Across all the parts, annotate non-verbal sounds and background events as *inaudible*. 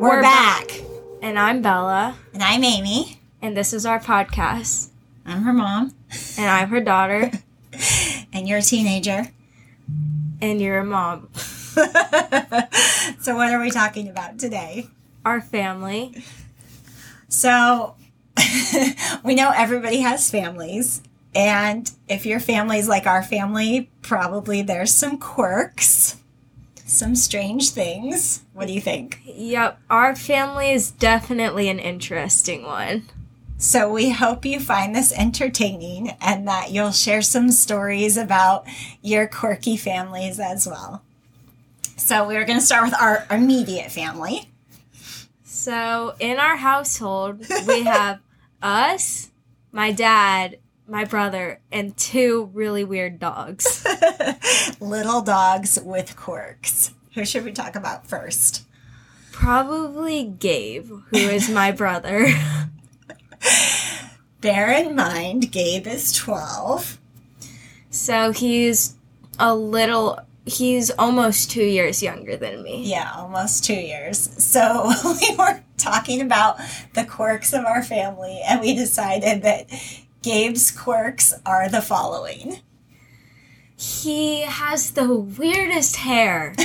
We're back. And I'm Bella, And I'm Amy. and this is our podcast. I'm her mom. And I'm her daughter, *laughs* And you're a teenager. and you're a mom. *laughs* so, what are we talking about today? Our family. So, *laughs* we know everybody has families. And if your family's like our family, probably there's some quirks, some strange things. What do you think? Yep, our family is definitely an interesting one. So we hope you find this entertaining and that you'll share some stories about your quirky families as well. So we're going to start with our immediate family. So, in our household, we have *laughs* us, my dad, my brother, and two really weird dogs. *laughs* Little dogs with quirks. Who should we talk about first? Probably Gabe, who is my *laughs* brother. Bear in mind, Gabe is 12. So, he's a little, he's almost two years younger than me. Yeah, almost two years. So *laughs* we were talking about the quirks of our family, and we decided that Gabe's quirks are the following. He has the weirdest hair. *laughs*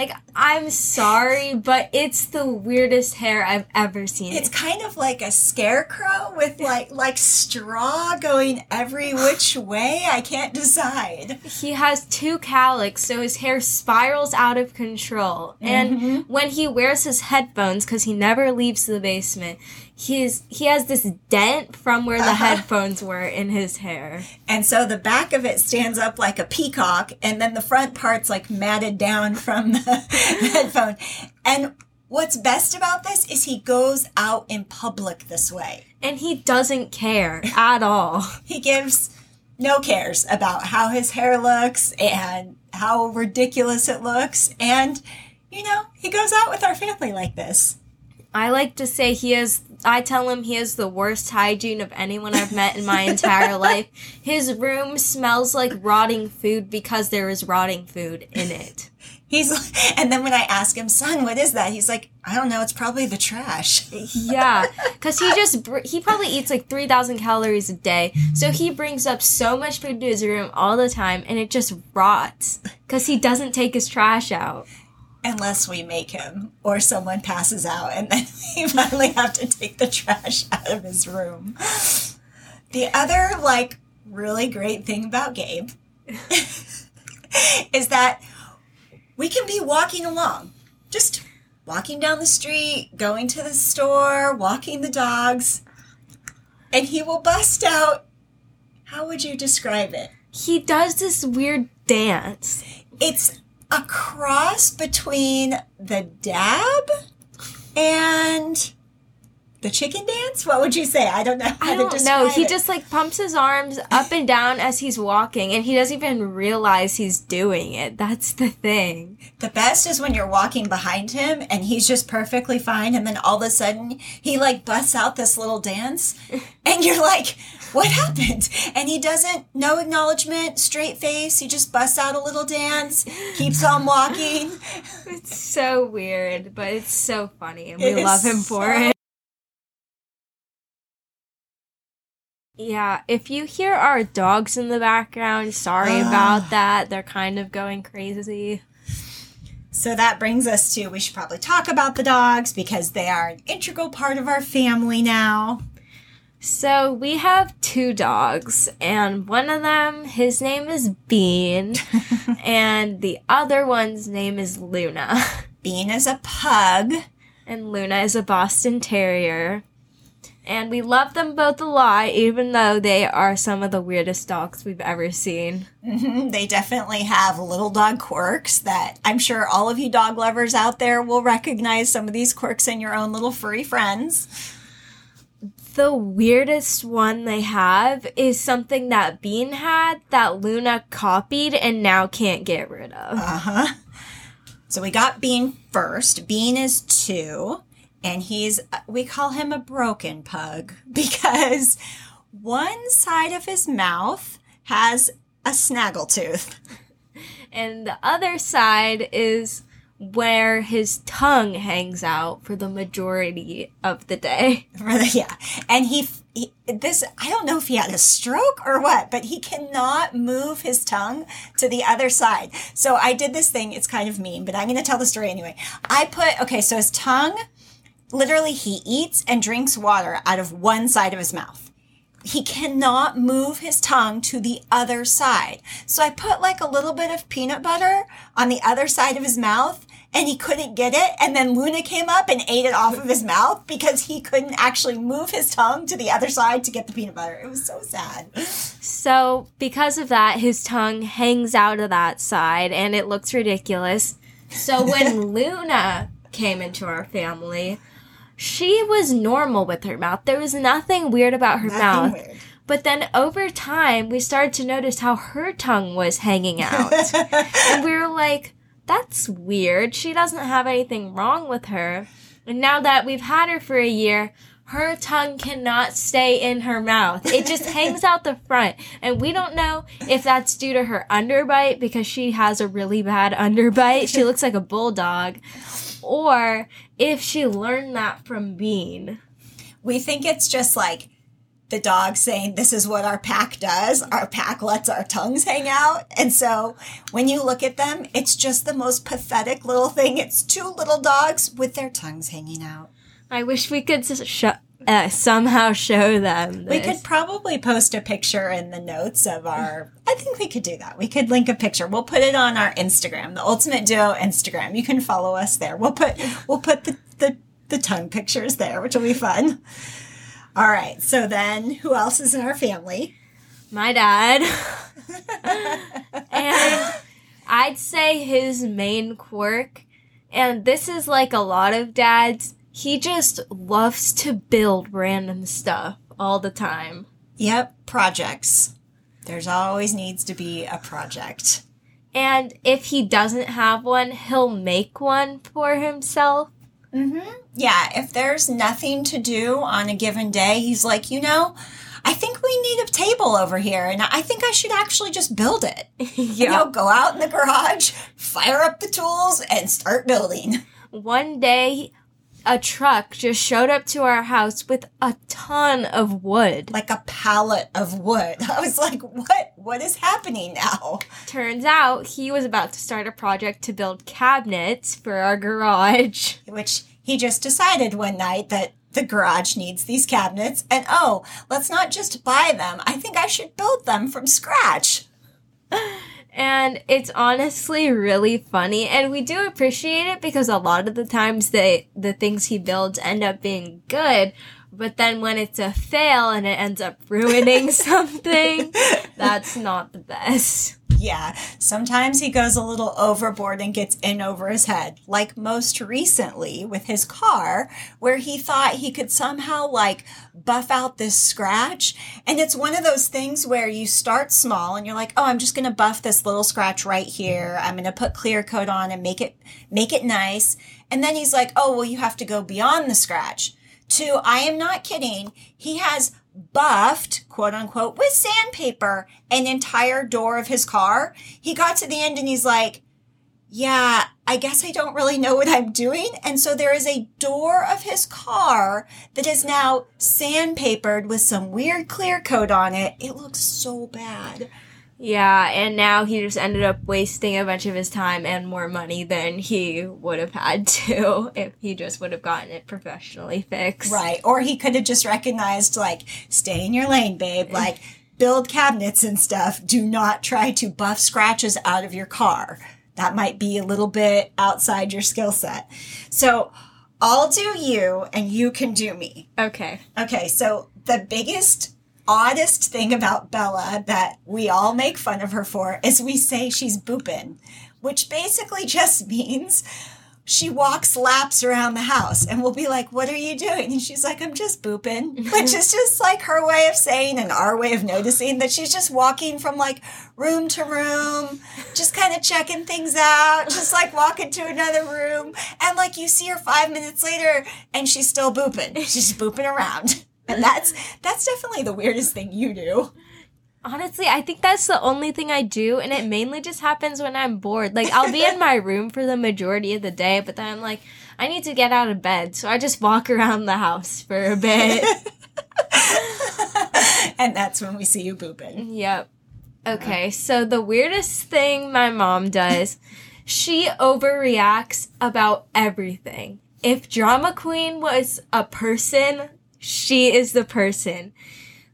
like, I'm sorry, but it's the weirdest hair I've ever seen. It's kind of like a scarecrow with like like straw going every *sighs* which way. I can't decide. he has two cowlicks, so his hair spirals out of control. And mm-hmm. when he wears his headphones, because he never leaves the basement, he's he has this dent from where the uh-huh. headphones were in his hair. And so the back of it stands up like a peacock, and then the front part's like matted down from the *laughs* headphone. And what's best about this is he goes out in public this way. And he doesn't care at all. *laughs* He gives no cares about how his hair looks and how ridiculous it looks. And, you know, he goes out with our family like this. I like to say he has. I tell him he has the worst hygiene of anyone I've met in my entire *laughs* life. His room smells like rotting food because there is rotting food in it. He's, and then when I ask him, son, what is that? He's like, I don't know. It's probably the trash. *laughs* Yeah, because he just he probably eats like three thousand calories a day, so he brings up so much food to his room all the time, and it just rots because he doesn't take his trash out. Unless we make him or someone passes out and then *laughs* we finally have to take the trash out of his room. The other, like, really great thing about Gabe *laughs* is that we can be walking along, just walking down the street, going to the store, walking the dogs, and he will bust out. How would you describe it? He does this weird dance. It's a cross between the dab and the chicken dance. What would you say? I don't know I don't know. He it. just like pumps his arms up and down as he's walking, and he doesn't even realize he's doing it. That's the thing. the best is when you're walking behind him and he's just perfectly fine, and then all of a sudden he like busts out this little dance, and you're like. What happened? *laughs* And he doesn't, no acknowledgement, straight face. He just busts out a little dance, keeps on walking. *laughs* It's so weird, but it's so funny, and we love him for so- it. Yeah, if you hear our dogs in the background, sorry about that. They're kind of going crazy. So that brings us to we should probably talk about the dogs because they are an integral part of our family now. So we have two dogs, and one of them, his name is Bean, *laughs* and the other one's name is Luna. *laughs* Bean is a pug. And Luna is a Boston Terrier. And we love them both a lot, even though they are some of the weirdest dogs we've ever seen. Mhm, They definitely have little dog quirks that I'm sure all of you dog lovers out there will recognize some of these quirks in your own little furry friends. The weirdest one they have is something that Bean had that Luna copied and now can't get rid of. Uh huh. So we got Bean first. Bean is two, and he's we call him a broken pug *laughs* because one side of his mouth has a snaggletooth. And the other side is where his tongue hangs out for the majority of the day. *laughs* yeah. And he, he, this, I don't know if he had a stroke or what, but he cannot move his tongue to the other side. So I did this thing. It's kind of mean, but I'm going to tell the story anyway. I put, okay, so his tongue, literally he eats and drinks water out of one side of his mouth he cannot move his tongue to the other side. So I put like a little bit of peanut butter on the other side of his mouth and he couldn't get it. And then Luna came up and ate it off of his mouth because he couldn't actually move his tongue to the other side to get the peanut butter. It was so sad. So, because of that, his tongue hangs out of that side and it looks ridiculous. So, when *laughs* Luna came into our family, she was normal with her mouth. There was nothing weird about her nothing mouth. Weird. But then over time, we started to notice how her tongue was hanging out. *laughs* and we were like, that's weird. She doesn't have anything wrong with her. And now that we've had her for a year, her tongue cannot stay in her mouth. It just *laughs* hangs out the front. And we don't know if that's due to her underbite because she has a really bad underbite. She looks like a bulldog. Or if she learned that from Bean. We think it's just like the dog saying, This is what our pack does. Our pack lets our tongues hang out. And so when you look at them, it's just the most pathetic little thing. It's two little dogs with their tongues hanging out. I wish we could sh- uh, somehow show them. This. We could probably post a picture in the notes of our. I think we could do that. We could link a picture. We'll put it on our Instagram, the Ultimate Duo Instagram. You can follow us there. We'll put we'll put the the, the tongue pictures there, which will be fun. All right. So then, who else is in our family? My dad. *laughs* and I'd say his main quirk, and this is like a lot of dads, he just loves to build random stuff all the time. Yep, projects. There's always needs to be a project. And if he doesn't have one, he'll make one for himself. Mm-hmm. Yeah, if there's nothing to do on a given day, he's like, you know, I think we need a table over here, and I think I should actually just build it. yeah. *laughs* You know, go out in the garage, fire up the tools, and start building. One day, a truck just showed up to our house with a ton of wood. Like a pallet of wood. *laughs* I was like, what? What is happening now? Turns out he was about to start a project to build cabinets for our garage. *laughs* Which he just decided one night that the garage needs these cabinets and oh, let's not just buy them. I think I should build them from scratch. And it's honestly really funny and we do appreciate it because a lot of the times the the things he builds end up being good but then when it's a fail and it ends up ruining *laughs* something that's not the best yeah, sometimes he goes a little overboard and gets in over his head, like most recently with his car, where he thought he could somehow like buff out this scratch. And it's one of those things where you start small and you're like, oh, I'm just going to buff this little scratch right here. I'm going to put clear coat on and make it, make it nice. And then he's like, oh, well, you have to go beyond the scratch to, I am not kidding. He has buffed, quote unquote, with sandpaper an entire door of his car. He got to the end and he's like, yeah, I guess I don't really know what I'm doing. And so there is a door of his car that is now sandpapered with some weird clear coat on it. It looks so bad. Yeah, and now he just ended up wasting a bunch of his time and more money than he would have had to *laughs* if he just would have gotten it professionally fixed. Right. Or he could have just recognized, like, stay in your lane, babe. Like, build cabinets and stuff. Do not try to buff scratches out of your car. That might be a little bit outside your skill set. So, I'll do you and you can do me. Okay. Okay. So, the biggest oddest thing about Bella that we all make fun of her for is we say she's booping, which basically just *laughs* means she walks laps around the house and we'll be like, What are you doing? And she's like, I'm just booping, *laughs* which is just like her way of saying and our way of noticing that she's just walking from like room to room, just kind of checking things out, just like walking to another room. And like you see her five minutes later and she's still booping. She's booping around. *laughs* And that's that's definitely the weirdest thing you do. Honestly, I think that's the only thing I do, and it mainly just happens when I'm bored. Like, I'll be in my *laughs* room for the majority of the day, but then I'm like, I need to get out of bed, so I just walk around the house for a bit. *laughs* and that's when we see you booping. Yep. Okay, so the weirdest thing my mom does, she overreacts about everything. If Drama Queen was a person, she is the person.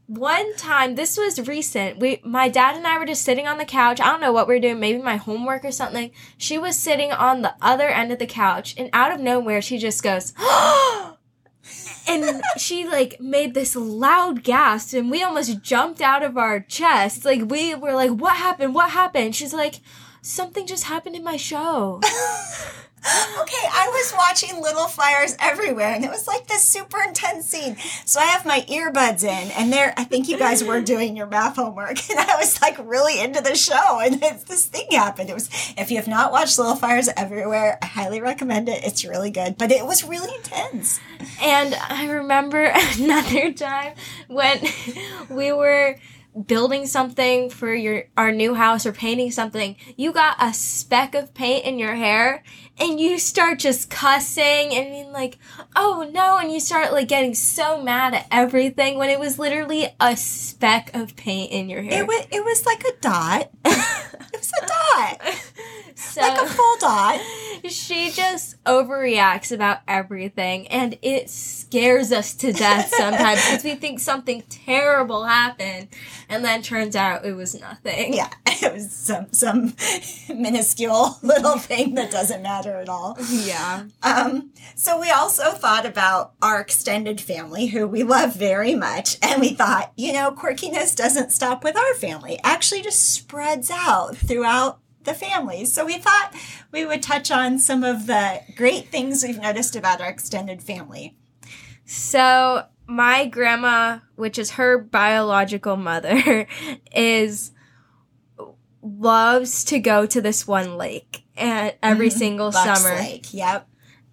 One time this was recent. We my dad and i were just sitting on the couch. I don't know what we are doing maybe my homework or something. She was sitting on the other end of the couch and out of nowhere she just goes *gasps* and she like made this loud gasp and we almost jumped out of our chests like we were like what happened? What happened? She's like something just happened in my show *laughs* okay, I was watching Little Fires Everywhere, and it was like this super intense scene. So I have my earbuds in, and there, I think you guys were *laughs* doing your math homework, and I was like really into the show, and this thing happened. It was, if you have not watched Little Fires Everywhere, I highly recommend it. It's really good, but it was really intense. And I remember *laughs* another time when *laughs* we were building something for your our new house or painting something, you got a speck of paint in your hair and you start just cussing and being like, "Oh no." And you start like getting so mad at everything when it was literally a speck of paint in your hair. It was it was like a dot. *laughs* it was a dot. So, like a full dot. She just overreacts about everything and it scares us to death sometimes *laughs* because we think something terrible happened and then turns out it was nothing. Yeah, *laughs* it was some some minuscule little thing that doesn't matter at all. Yeah. Um so we also thought about our extended family who we love very much and we thought, you know, quirkiness doesn't stop with our family. It actually just spreads out throughout the families. So we thought we would touch on some of the great things we've noticed about our extended family. So my grandma, which is her biological mother, *laughs* is loves to go to this one lake and every mm-hmm. single Bucks summer. Lake, yep.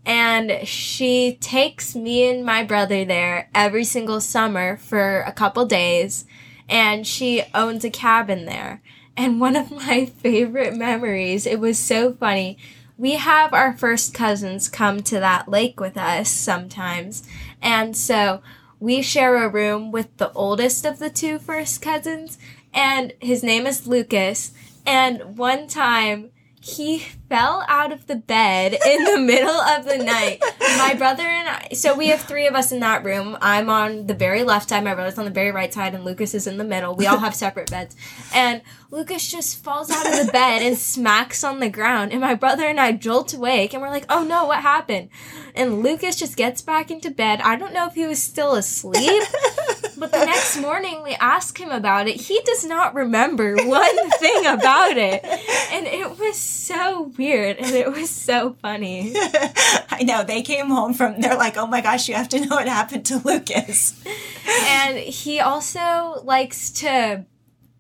And she takes me and my brother there every single summer for a couple days and she owns a cabin there. And *laughs* one of my favorite memories, it was so funny. We have our first cousins come to that lake with us sometimes. And so we share a room with the oldest of the two first cousins, and his name is Lucas. And one time, he fell out of the bed in the *laughs* middle of the night. My brother and I, so we have three of us in that room. I'm on the very left side, my brother's on the very right side, and Lucas is in the middle. We all have separate beds. And Lucas just falls out of the bed and smacks on the ground. And my brother and I jolt awake and we're like, oh no, what happened? And Lucas just gets back into bed. I don't know if he was still asleep, *laughs* but the next morning we ask him about it. He does not remember one thing about it. And it was so weird and it was so funny. *laughs* I know. They came home from, they're like, oh my gosh, you have to know what happened to Lucas. and he also likes to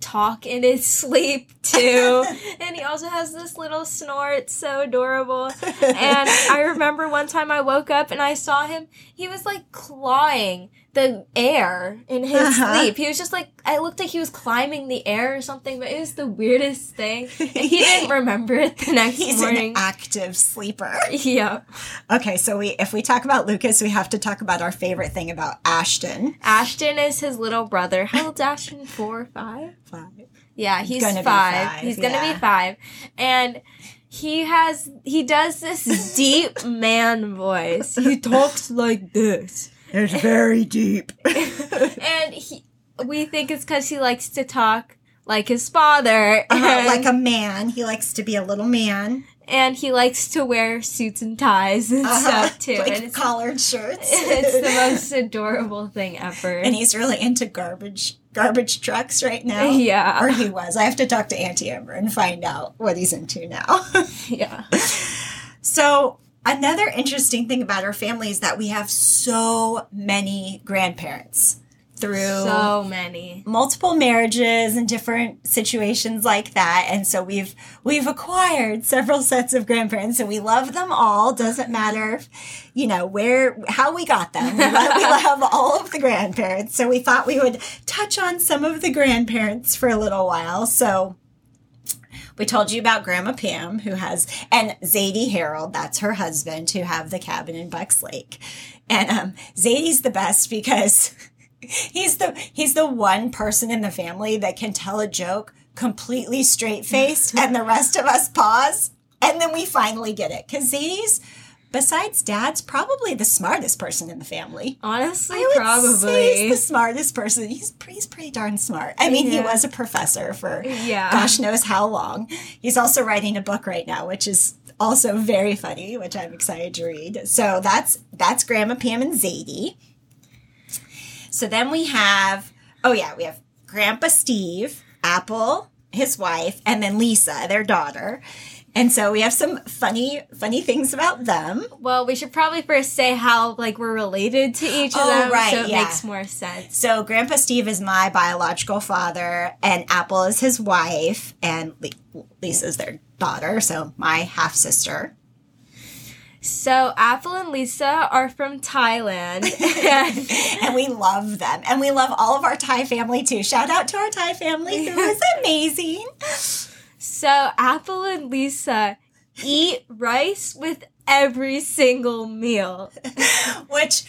talk in his *laughs* sleep too. and he also has this little snort, so adorable. And I *laughs* remember one time I woke up and I saw him, he was like clawing the air in his uh-huh. sleep. He was just like I looked like he was climbing the air or something, but it was the weirdest thing. And he didn't *laughs* remember it the next He's morning. He's an active sleeper. Yeah. Okay, so we if we talk about Lucas, we have to talk about our favorite thing about Ashton. Ashton is his little brother. How old's Ashton? Four, five? Five. Yeah, he's five. five. He's gonna be five. And he has he does this deep *laughs* man voice. He talks like this. It's very deep. *laughs* and he, we think it's because he likes to talk like his father. Uh, like a man. He likes to be a little man. And he likes to wear suits and ties and uh-huh. stuff too. Like and collared shirts. *laughs* It's the *laughs* most adorable thing ever. And he's really into garbage garbage trucks right now. Yeah. Or he was. I have to talk to Auntie Amber and find out what he's into now. yeah. So another interesting thing about our family is that we have so many grandparents through So many. multiple marriages and different situations like that. And so we've we've acquired several sets of grandparents and we love them all. Doesn't matter you know where how we got them *laughs* we love, we love all of the grandparents. So we thought we would touch on some of the grandparents for a little while. So we told you about Grandma Pam, who has, and Zadie Harold, that's her husband, who have the cabin in Bucks Lake. And um, Zadie's the best because *laughs* he's the he's the one person in the family that can tell a joke completely straight faced, *laughs* and the rest of us pause, and then we finally get it. Because Zadie's, besides Dad's, probably the smartest person in the family. Honestly, I would say probably. he's the smartest person. He's, he's pretty darn smart. I mean, he was a professor for Yeah. gosh knows how long. He's also writing a book right now, which is also very funny, which I'm excited to read. So that's that's Grandma Pam and Zadie. So then we have oh yeah, we have Grandpa Steve, Apple, his wife, and then Lisa, their daughter. And so we have some funny funny things about them. Well, we should probably first say how like we're related to each of Oh, them, right, so it yeah. makes more sense. So Grandpa Steve is my biological father, and Apple is his wife, and Li- Lisa's their daughter, so my half sister. So Apple and Lisa are from Thailand, and *laughs* and we love them, and we love all of our Thai family too. Shout out to our Thai family, who is *laughs* amazing. So Apple and Lisa eat rice with every single meal. *laughs* Which,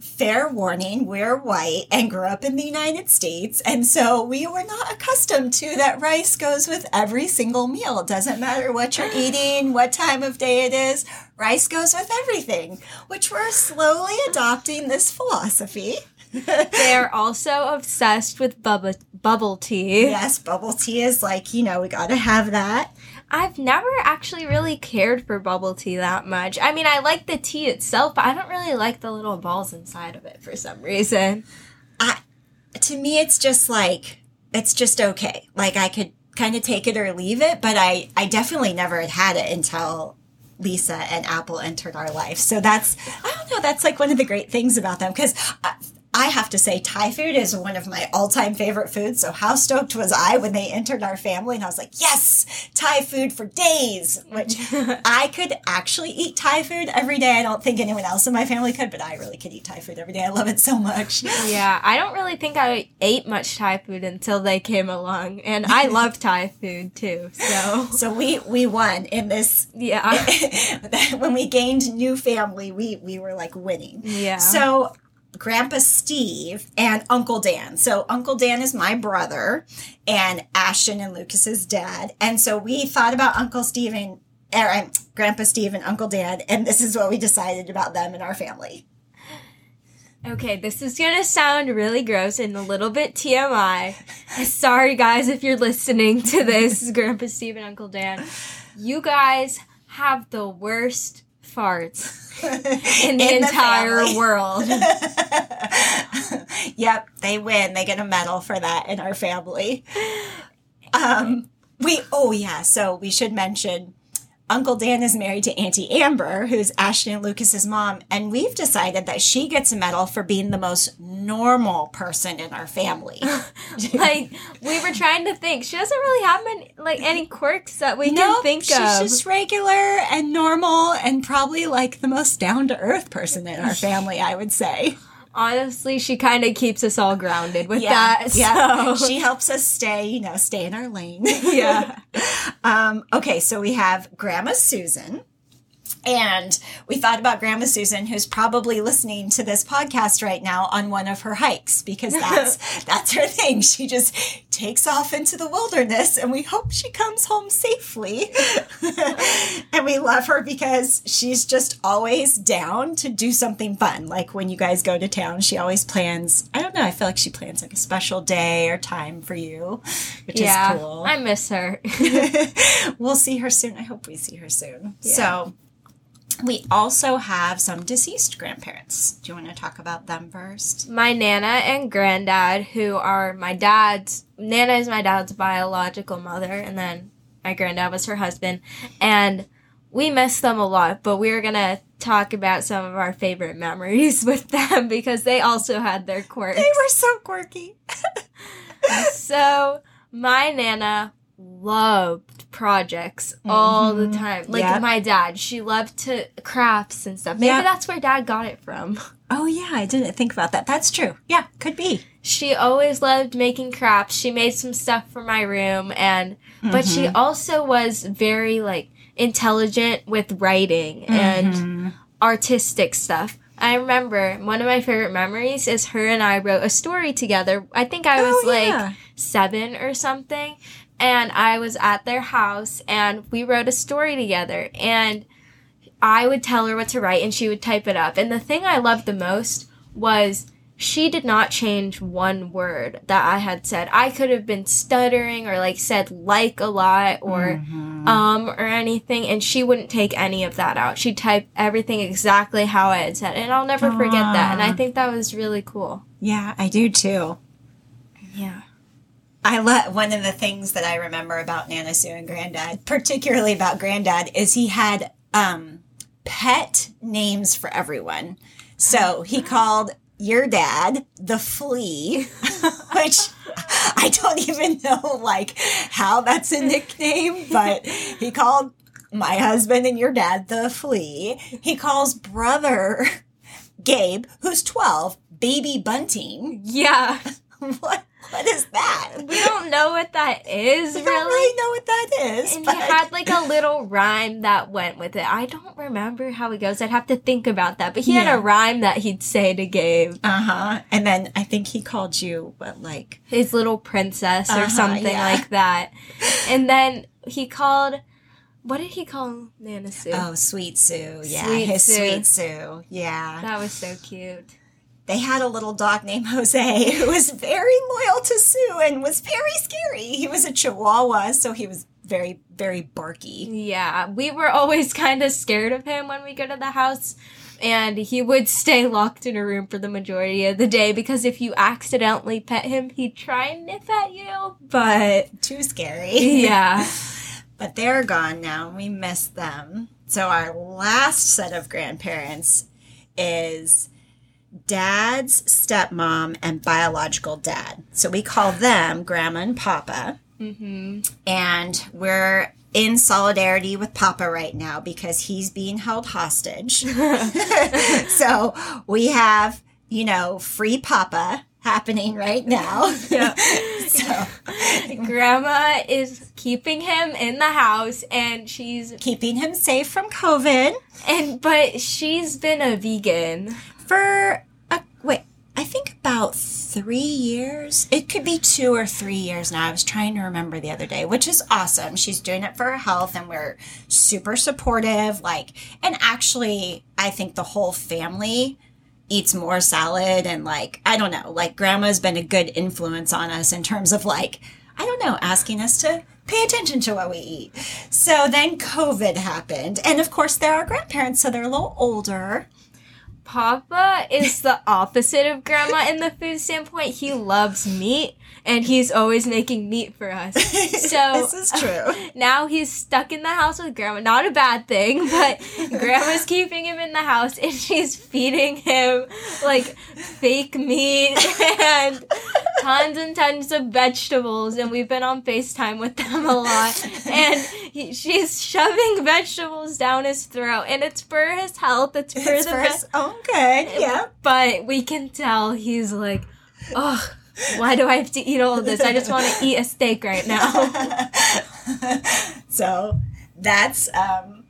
fair warning, we're white and grew up in the United States, and so we were not accustomed to that rice goes with every single meal. It doesn't matter what you're *sighs* eating, what time of day it is, rice goes with everything, which we're slowly adopting this philosophy. *laughs* They're also obsessed with bubble bubble tea. Yes, bubble tea is like, you know, we gotta have that. I've never actually really cared for bubble tea that much. I mean, I like the tea itself, but I don't really like the little balls inside of it for some reason. I, to me, it's just like, it's just okay. Like I could kind of take it or leave it, but I, I definitely never had had it until Lisa and Apple entered our life. So that's, I don't know, that's like one of the great things about them because uh, I, have to say Thai food is one of my all-time favorite foods. So how stoked was I when they entered our family and I was like, yes, Thai food for days, which *laughs* I could actually eat Thai food every day. I don't think anyone else in my family could, but I really could eat Thai food every day. I love it so much. Yeah, I don't really think I ate much Thai food until they came along, and I *laughs* love Thai food too. So So we we won in this yeah, *laughs* when we gained new family, we we were like winning. yeah. So Grandpa Steve and Uncle Dan. So Uncle Dan is my brother and Ashton and Lucas's dad. And so we thought about Uncle Steve and um, Grandpa Steve and Uncle Dan, and this is what we decided about them and our family. Okay, this is gonna sound really gross and a little bit TMI. Sorry, guys, if you're listening to this, *laughs* Grandpa Steve and Uncle Dan. You guys have the worst farts *laughs* in the In the entire family. world. *laughs* yep, they win. They get a medal for that in our family. Um, we oh yeah, so we should mention Uncle Dan is married to Auntie Amber, who's Ashton and Lucas's mom, and we've decided that she gets a medal for being the most normal person in our family. *laughs* like we were trying to think, she doesn't really have any, like any quirks that we can think she's of. She's just regular and normal and probably like the most down to earth person in our *laughs* family, I would say. Honestly, she kind of keeps us all grounded with Yeah, that. yeah. So. She helps us stay, you know, stay in our lane. *laughs* yeah. *laughs* Um, okay, so we have Grandma Susan. And we thought about Grandma Susan, who's probably listening to this podcast right now on one of her hikes because *laughs* that's that's her thing. She just takes off into the wilderness, and we hope she comes home safely. *laughs* and we love her because she's just always down to do something fun. Like when you guys go to town, she always plans. I don't know. I feel like she plans like a special day or time for you, which Yeah. is cool I miss her. *laughs* we'll see her soon. I hope we see her soon. So, we also have some deceased grandparents. Do you want to talk about them first? my nana and granddad, who are my dad's nana is my dad's biological mother, and then my granddad was her husband. And we miss them a lot, but we're gonna talk about some of our favorite memories *laughs* with them because they also had their quirks. They were so quirky. *laughs* so my nana loved projects all the time. Like Yep. my dad, she loved to crafts and stuff. Maybe Yep. that's where dad got it from. *laughs* Oh yeah, I didn't think about that. That's true. Yeah, could be. She always loved making crafts. She made some stuff for my room and but she also was very like intelligent with writing and Mm-hmm. artistic stuff. I remember one of my favorite memories is her and I wrote a story together. I think I was Oh, like seven or something. And I was at their house and we wrote a story together. And I would tell her what to write and she would type it up. And the thing I loved the most was she did not change one word that I had said. I could have been stuttering or like said like a lot or um or anything and she wouldn't take any of that out. She'd type everything exactly how I had said. And I'll never forget that. And I think that was really cool. Yeah, I do too. Yeah. I love one of the things that I remember about Nana Sue and Granddad, particularly about Granddad, is he had um, pet names for everyone. So he *laughs* called your dad the flea, *laughs* which I don't even know like how that's a nickname, but he called my husband and your dad the flea. He calls brother Gabe, who's 12, baby bunting. Yeah. *laughs* What what is that? We don't know what that is I really. don't really know what that is. And but he had like a little rhyme that went with it. I don't remember how it goes. I'd have to think about that. But he had a rhyme that he'd say to Gabe, uh huh. And then I think he called you what like his little princess or Uh-huh, something yeah. like that. And then he called, what did he call Nana Sue? oh sweet Sue, yeah, Sweet his Sue. sweet Sue, yeah. That was so cute. They had a little dog named *laughs* Jose who was very loyal to Sue and was very scary. He was a Chihuahua, so he was very very barky. Yeah, we were always kind of scared of him when we go to the house. And he would stay locked in a room for the majority of the day because if you accidentally pet him, he'd try and nip at you. But Too scary. yeah. *laughs* but they're gone now. We miss them. So our last set of grandparents is dad's stepmom and biological dad. So we call them grandma and papa. hmm And we're in solidarity with Papa right now because he's being held hostage. *laughs* *laughs* so we have, you know, free Papa happening right now. Yeah. *laughs* so Grandma is keeping him in the house and she's keeping him safe from COVID and but she's been a vegan. For a, wait, I think about three years. It could be two or three years now. I was trying to remember the other day, which is awesome. She's doing it for her health, and we're super supportive. Like, and actually, I think the whole family eats more salad and like I don't know, like grandma's been a good influence on us in terms of like I don't know, asking us to pay attention to what we eat. So then COVID happened, and of course they're our grandparents, so they're a little older. Papa is the *laughs* opposite of grandma in the food standpoint. He loves meat and he's always making meat for us. *laughs* So this is true. *laughs* now he's stuck in the house with grandma. Not a bad thing, but grandma's keeping him in the house and she's feeding him like fake meat and tons and tons of vegetables. And we've been on FaceTime with them a lot. And he, she's shoving *laughs* vegetables down his throat. And it's for his health, it's for It's the best. his own good. *laughs* Yeah. But we can tell he's like, oh, why do I have to eat all of this? I just want to eat a steak right now. *laughs* so that's um,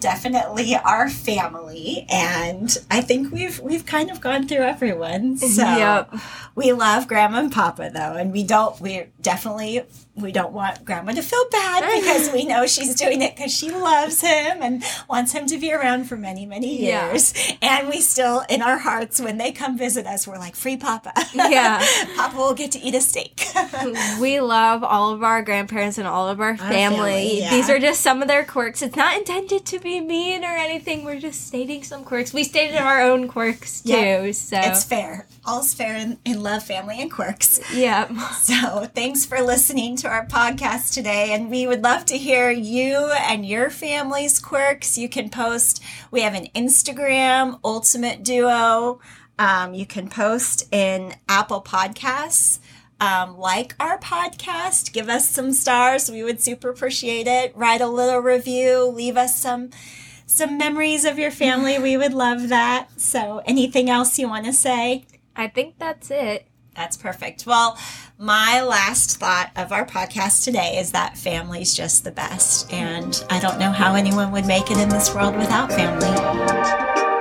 definitely our family, and I think we've we've kind of gone through everyone. So Yep. we love Grandma and Papa though, and we don't. We definitely we don't want Grandma to feel bad because we know *laughs* she's doing it because she loves him and wants him to be around for many many Yeah. years. And we still, in our hearts, when they come visit us, we're like, "Free Papa." Yeah. *laughs* Papa will get to eat a steak. *laughs* we love all of our grandparents and all of our family. family, yeah. These are just some of their quirks. It's not intended to be mean or anything. We're just stating some quirks. We stated our own quirks too. Yeah. So It's fair. All's fair in, in love, family, and quirks. yeah. So thanks for listening to our podcast today, and we would love to hear you and your family's quirks. You can post, we have an Instagram, Ultimate Duo. Um, you can post in Apple Podcasts. Um, like our podcast, give us some stars. We would super appreciate it. Write a little review, leave us some some memories of your family. We would love that. So, anything else you want to say? I think that's it. That's perfect. Well, my last thought of our podcast today is that family's just the best. And I don't know how anyone would make it in this world without family.